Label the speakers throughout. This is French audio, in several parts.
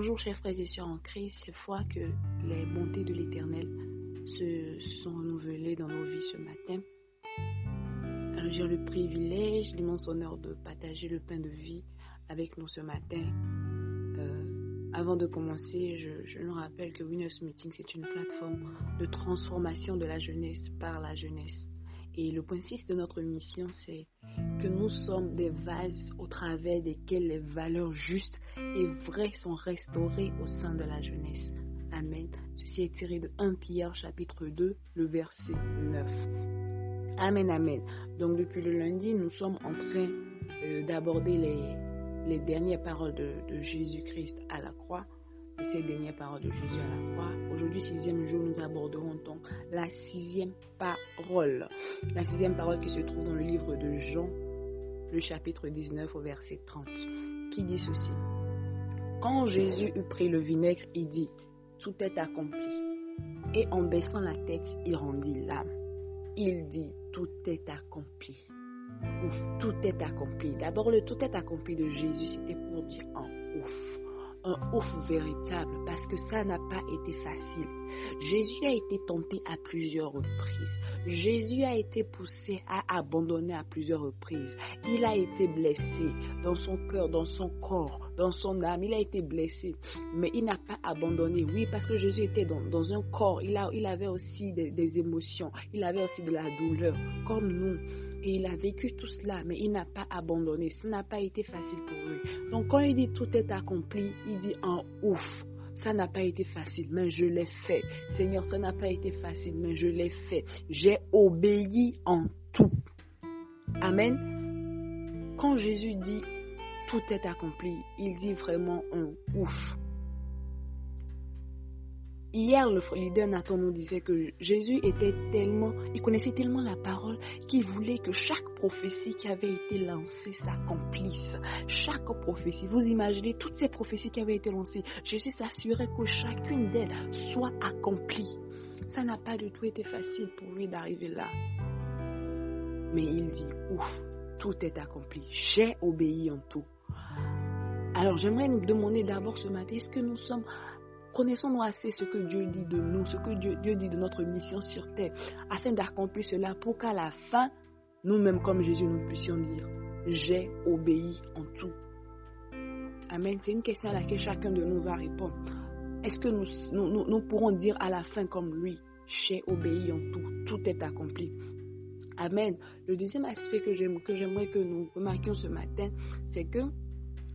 Speaker 1: Bonjour chers frères et sœurs en Christ, c'est fois que les bontés de l'Éternel se sont renouvelées dans nos vies ce matin. J'ai le privilège, l'immense honneur de partager le pain de vie avec nous ce matin. Euh, avant de commencer, je, je nous rappelle que Winners Meeting, c'est une plateforme de transformation de la jeunesse par la jeunesse. Et le point 6 de notre mission, c'est que nous sommes des vases au travers desquels les valeurs justes et vraies sont restaurées au sein de la jeunesse. Amen. Ceci est tiré de 1 Pierre chapitre 2, le verset 9. Amen, amen. Donc depuis le lundi, nous sommes en train euh, d'aborder les, les, dernières paroles de, de Jésus-Christ à la croix ces dernières paroles de Jésus à la croix. Aujourd'hui, sixième jour, nous aborderons donc la sixième parole. La sixième parole qui se trouve dans le livre de Jean, le chapitre 19 au verset 30, qui dit ceci. Quand Jésus eut pris le vinaigre, il dit, tout est accompli. Et en baissant la tête, il rendit l'âme. Il dit, tout est accompli. Ouf, tout est accompli. D'abord, le tout est accompli de Jésus, c'était pour dire en ouf un ouf véritable parce que ça n'a pas été facile. Jésus a été tenté à plusieurs reprises. Jésus a été poussé à abandonner à plusieurs reprises. Il a été blessé dans son cœur, dans son corps, dans son âme. Il a été blessé, mais il n'a pas abandonné. Oui, parce que Jésus était dans, un corps. Il, a, il avait aussi des émotions. Il avait aussi de la douleur, comme nous. Et il a vécu tout cela, mais il n'a pas abandonné. Ce n'a pas été facile pour lui. Donc quand il dit tout est accompli, il dit en ouf. Ça n'a pas été facile, mais je l'ai fait. Seigneur, ça n'a pas été facile, mais je l'ai fait. J'ai obéi en tout. Amen. Quand Jésus dit tout est accompli, il dit vraiment un ouf. Hier, le leader Nathan nous disait que Jésus était tellement, il connaissait tellement la parole qu'il voulait que chaque prophétie qui avait été lancée s'accomplisse. Chaque prophétie, vous imaginez toutes ces prophéties qui avaient été lancées, Jésus s'assurait que chacune d'elles soit accomplie. Ça n'a pas du tout été facile pour lui d'arriver là. Mais il dit, ouf, tout est accompli. J'ai obéi en tout. Alors j'aimerais nous demander d'abord ce matin, est-ce que nous sommes Connaissons-nous assez ce que Dieu dit de nous, ce que Dieu, dit de notre mission sur terre, afin d'accomplir cela pour qu'à la fin, nous-mêmes comme Jésus, nous puissions dire, j'ai obéi en tout. Amen. C'est une question à laquelle chacun de nous va répondre. Est-ce que nous, nous, pourrons dire à la fin comme lui, j'ai obéi en tout, tout est accompli. Amen. Le deuxième aspect que j'aimerais que, nous remarquions ce matin, c'est que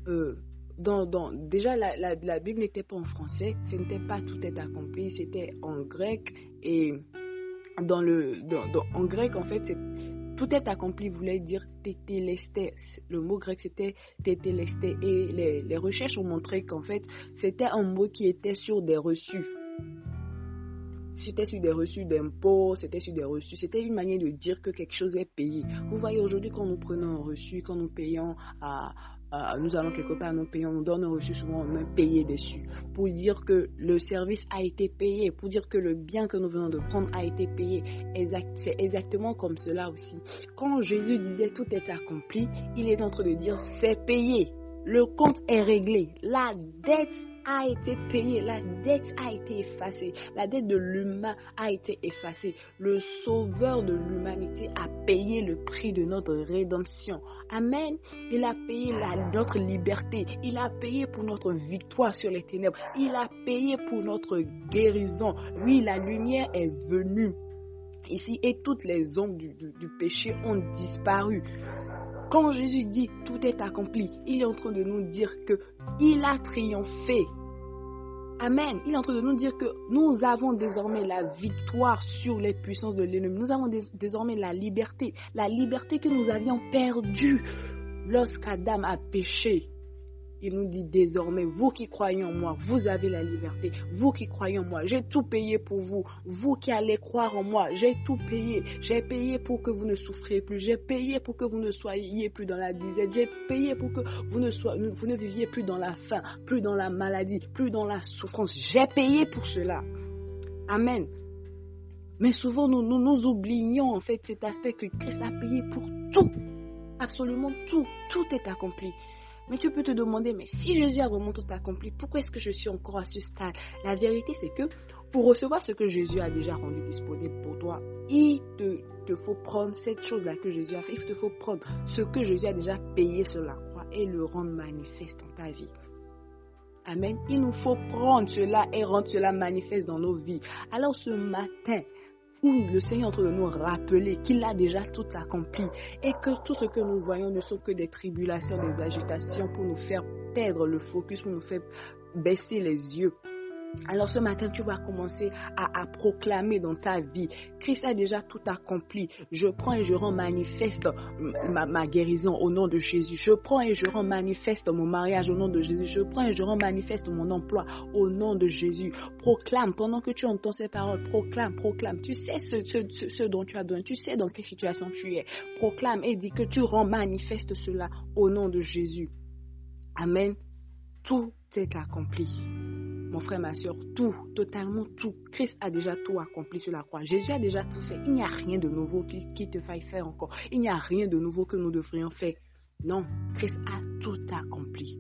Speaker 1: euh, dans, déjà, la, Bible n'était pas en français, ce n'était pas tout est accompli, c'était en grec. Et dans le, en grec, en fait, tout est accompli voulait dire tétélesté. Le mot grec, c'était tétélesté. Et les, les recherches ont montré qu'en fait, c'était un mot qui était sur des reçus c'était sur des reçus d'impôts, c'était sur des reçus, c'était une manière de dire que quelque chose est payé. Vous voyez, aujourd'hui, quand nous prenons un reçu, quand nous payons nous allons quelque part, nous payons, nous donnons reçu souvent même payé dessus, pour dire que le service a été payé, pour dire que le bien que nous venons de prendre a été payé. c'est exactement comme cela aussi. Quand Jésus disait tout est accompli, il est en train de dire c'est payé. Le compte est réglé. La dette a été payée. La dette a été effacée. La dette de l'humain a été effacée. Le sauveur de l'humanité a payé le prix de notre rédemption. Amen. Il a payé notre liberté. Il a payé pour notre victoire sur les ténèbres. Il a payé pour notre guérison. Oui, la lumière est venue ici et toutes les ombres du péché ont disparu. Quand Jésus dit tout est accompli, il est en train de nous dire que il a triomphé. Amen. Il est en train de nous dire que nous avons désormais la victoire sur les puissances de l'ennemi. Nous avons désormais la liberté, la liberté que nous avions perdue lorsqu'Adam a péché. Il nous dit désormais, vous qui croyez en moi, vous avez la liberté. Vous qui croyez en moi, j'ai tout payé pour vous. Vous qui allez croire en moi, j'ai tout payé. J'ai payé pour que vous ne souffriez plus. J'ai payé pour que vous ne soyez plus dans la disette. J'ai payé pour que vous ne, soyez, vous ne viviez plus dans la faim, plus dans la maladie, plus dans la souffrance. J'ai payé pour cela. Amen. Mais souvent, nous, nous, nous oublions en fait cet aspect que Christ a payé pour tout. Absolument tout. Tout est accompli. Mais tu peux te demander, mais si Jésus a vraiment tout accompli, pourquoi est-ce que je suis encore à ce stade? La vérité, c'est que pour recevoir ce que Jésus a déjà rendu disponible pour toi, il te, faut prendre cette chose-là que Jésus a fait. Il te faut prendre ce que Jésus a déjà payé sur la croix et le rendre manifeste dans ta vie. Amen. Il nous faut prendre cela et rendre cela manifeste dans nos vies. Alors ce matin, le Seigneur est nous rappeler qu'il a déjà tout accompli et que tout ce que nous voyons ne sont que des tribulations, des agitations pour nous faire perdre le focus, pour nous faire baisser les yeux. Alors ce matin, tu vas commencer à, proclamer dans ta vie, Christ a déjà tout accompli. Je prends et je rends manifeste ma, guérison au nom de Jésus. Je prends et je rends manifeste mon mariage au nom de Jésus. Je prends et je rends manifeste mon emploi au nom de Jésus. Proclame, pendant que tu entends ces paroles, proclame, proclame. Tu sais ce, ce dont tu as besoin, tu sais dans quelle situation tu es. Proclame et dis que tu rends manifeste cela au nom de Jésus. Amen. Tout est accompli mon frère, ma soeur, tout, totalement tout. Christ a déjà tout accompli sur la croix. Jésus a déjà tout fait. Il n'y a rien de nouveau qui, te faille faire encore. Il n'y a rien de nouveau que nous devrions faire. Non, Christ a tout accompli.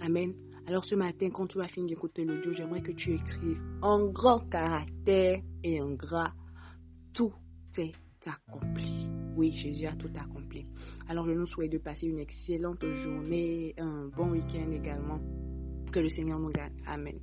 Speaker 1: Amen. Alors ce matin, quand tu vas finir d'écouter l'audio, j'aimerais que tu écrives en grand caractère et en gras, tout est accompli. Oui, Jésus a tout accompli. Alors je nous souhaite de passer une excellente journée, un bon week-end également. Que le Seigneur nous garde. Amen.